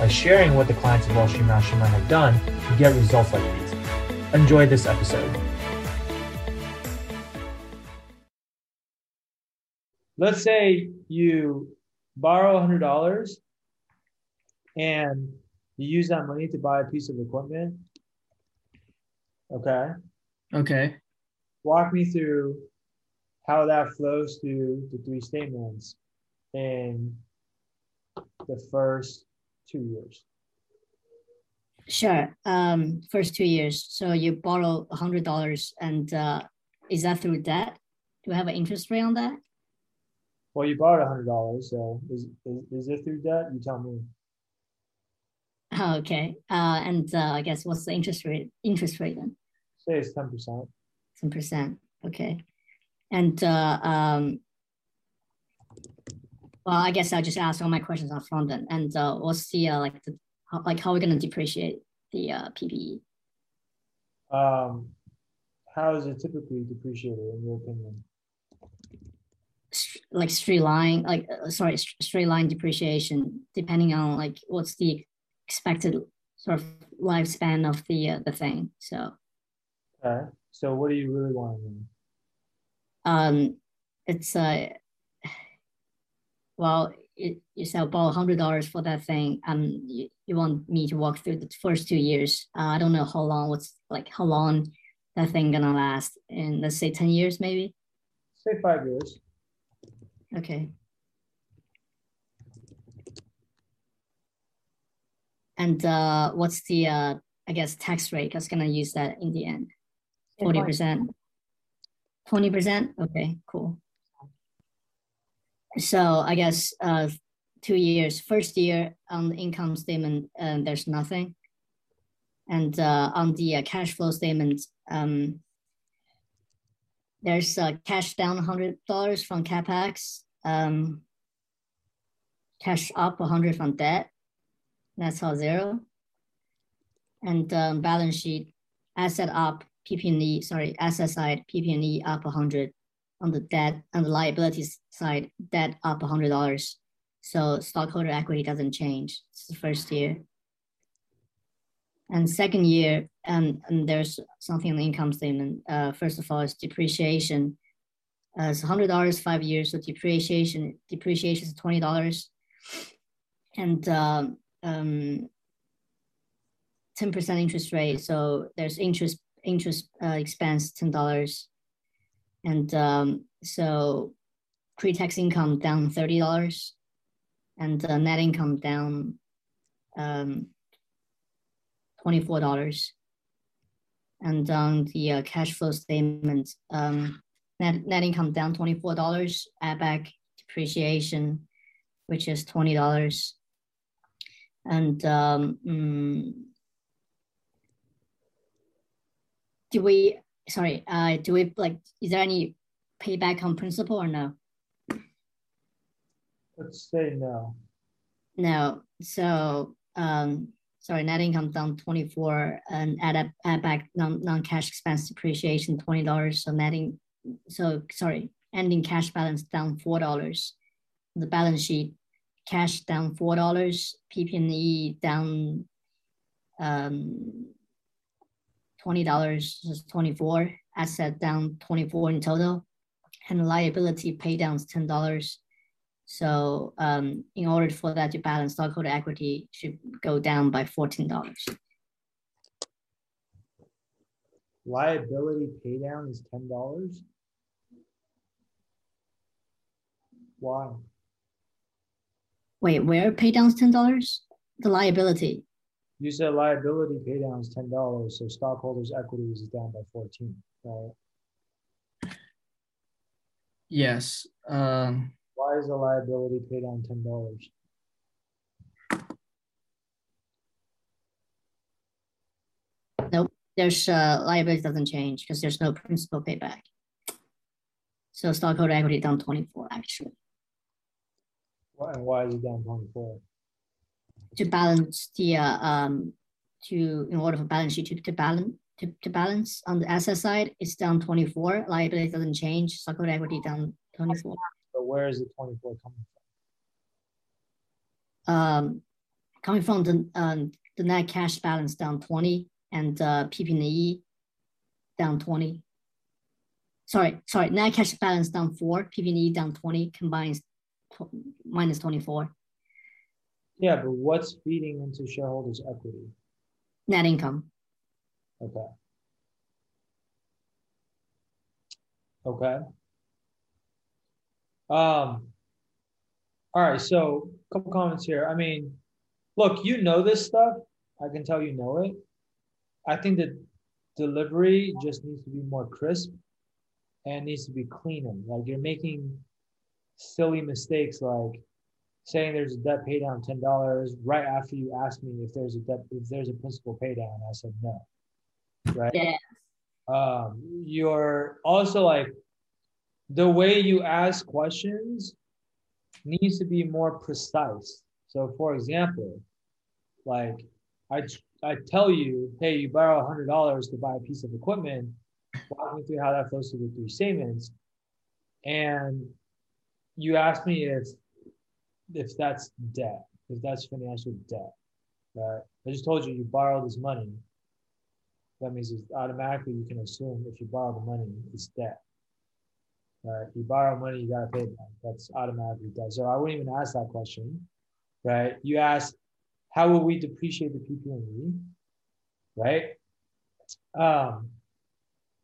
by sharing what the clients of Wall Street Mastermind have done to get results like these. Enjoy this episode. Let's say you borrow $100 and you use that money to buy a piece of equipment. Okay. Okay. Walk me through how that flows through the three statements in the first two years. Sure. Um, first two years. So you borrow a hundred dollars, and uh, is that through debt? Do we have an interest rate on that? Well, you borrowed a hundred dollars, so is, is is it through debt? You tell me. Okay. Uh, and uh, I guess what's the interest rate? Interest rate then? Say it's ten percent. Ten percent. Okay. And uh, um, well, I guess I'll just ask all my questions up front then. And uh, what's the uh, like the how, like how are we going to depreciate the uh, PPE? Um, how is it typically depreciated in your opinion? like straight line, like uh, sorry, straight line depreciation, depending on like what's the expected sort of lifespan of the uh, the thing. So. Okay. So what do you really want to know? Um, it's uh, well, it, you sell about hundred dollars for that thing. Um, you, you want me to walk through the first two years. Uh, I don't know how long. What's like how long that thing gonna last? In let's say ten years, maybe. Say five years. Okay. And uh, what's the uh, I guess tax rate? I was gonna use that in the end. Forty percent. Twenty percent. Okay, cool. So I guess uh, two years. First year on the income statement, uh, there's nothing, and uh, on the uh, cash flow statement, um, there's uh, cash down hundred dollars from capex, um, cash up hundred from debt. That's all zero. And um, balance sheet, asset up, PP&E, sorry, asset side, PP&E up 100 on the debt, on the liabilities side, debt up $100. So stockholder equity doesn't change. It's the first year. And second year, and, and there's something in the income statement. Uh, first of all, is depreciation. Uh, it's $100 five years, so depreciation depreciation is $20. And um, um, 10% interest rate. So there's interest interest uh, expense ten dollars, and um, so pre-tax income down thirty dollars, and uh, net income down um, twenty four dollars, and on the uh, cash flow statement, um, net net income down twenty four dollars, add back depreciation, which is twenty dollars, and um, mm, do we sorry uh do we like is there any payback on principal or no? Let's say no. No. So um sorry net income down 24 and add up add back non, non-cash expense depreciation $20 so netting so sorry ending cash balance down four dollars. The balance sheet cash down four dollars. Pp&e down um $20 is 24, asset down 24 in total, and liability pay down is $10. So um, in order for that to balance, stockholder equity should go down by $14. Liability pay down is $10? Why? Wait, where pay down is $10? The liability. You said liability pay down is ten dollars, so stockholders' equity is down by fourteen, right? Yes. Um, Why is the liability pay down ten dollars? Nope. There's uh, liability doesn't change because there's no principal payback. So stockholder equity down 24 actually Why, and why is it down 24? To balance the uh, um to in order for balance sheet to, to balance to, to balance on the asset side it's down 24 liability doesn't change. Stockholder equity down 24 So where is the 24 coming from? um coming from the um the net cash balance down 20 and uh pp&e down 20 sorry sorry net cash balance down 4 pp&e down 20 combines minus 24 Yeah, but what's feeding into shareholders' equity? net income Okay. Okay. Um, all right, so a couple comments here. I mean, look, you know this stuff. I can tell you know it. I think that delivery just needs to be more crisp and needs to be cleaner. Like you're making silly mistakes like saying there's a debt pay down ten dollars right after you asked me if there's a debt if there's a principal pay down. I said no. Right yeah um, you're also like the way you ask questions needs to be more precise. So, for example, like I I tell you, hey, you borrow a hundred dollars to buy a piece of equipment. Walk me through how that flows through the three statements, and you ask me if if that's debt, if that's financial debt, right? I just told you you borrow this money that means it's automatically you can assume if you borrow the money, it's debt. Right? You borrow money, you gotta pay back. That's automatically debt. So I wouldn't even ask that question. Right? You ask, how will we depreciate the PP&E? Right? Um,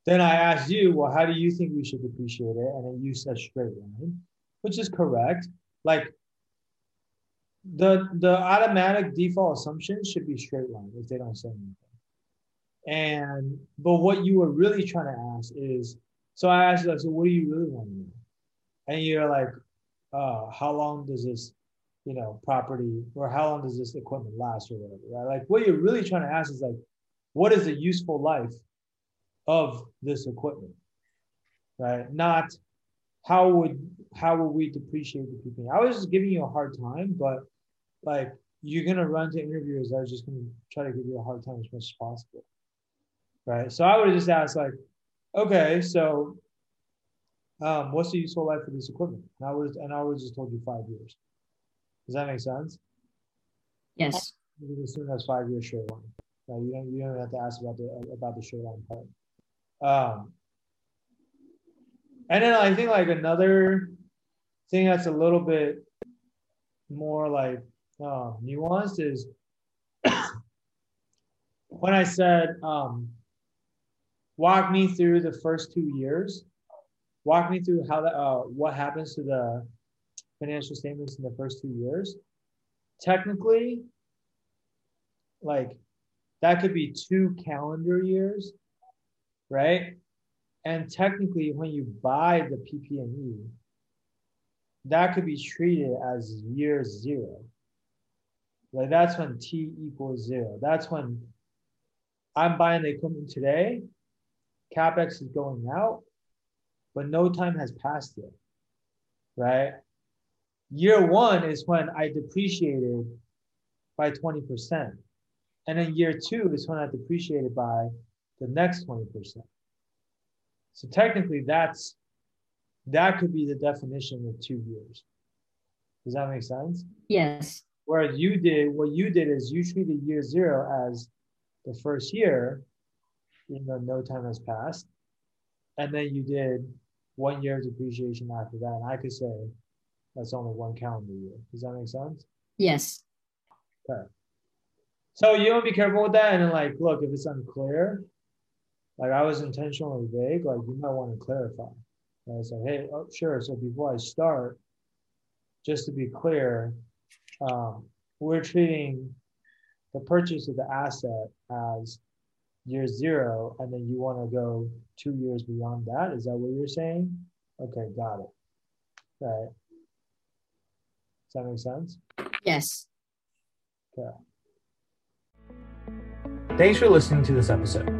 then I asked you, well, how do you think we should depreciate it? And then you said straight line, which is correct. Like the the automatic default assumption should be straight line if they don't say anything. And but what you were really trying to ask is, so I asked you, like, so what do you really want to know? And you're like, uh, how long does this, you know, property or how long does this equipment last or whatever, right? Like what you're really trying to ask is like, what is the useful life of this equipment? Right? Not how would how will we depreciate the PP&E? I was just giving you a hard time, but like you're gonna run to interviewers that are just gonna try to give you a hard time as much as possible right? So I would have just asked like, okay, so um, what's the useful life of this equipment? And I would and I would just told you five years. Does that make sense? yes You can assume that's five years straight line. Right? You don't you don't have to ask about the about the straight line part. Um, and then I think like another thing that's a little bit more like uh, nuanced is when I said um, walk me through the first two years. Walk me through how that uh, what happens to the financial statements in the first two years. Technically, like that could be two calendar years, right? And technically, when you buy the PP&E, that could be treated as year zero. Like that's when T equals zero. That's when I'm buying the equipment today capex is going out, but no time has passed yet, right? Year one is when I depreciated by 20%. And then year two is when I depreciated by the next 20%. So technically that's that could be the definition of two years. Does that make sense? yes Whereas you did, what you did is you treated year zero as the first year, even though no time has passed. And then you did one year of depreciation after that. And I could say that's only one calendar year. Does that make sense? yes Okay. So you want to be careful with that. And then like, look, if it's unclear, like I was intentionally vague, like you might want to clarify. And I say, hey, oh, sure. So before I start, just to be clear, um, we're treating the purchase of the asset as year zero, and then you want to go two years beyond that. Is that what you're saying? Okay, got it. Right. Does that make sense? yes Okay. Thanks for listening to this episode.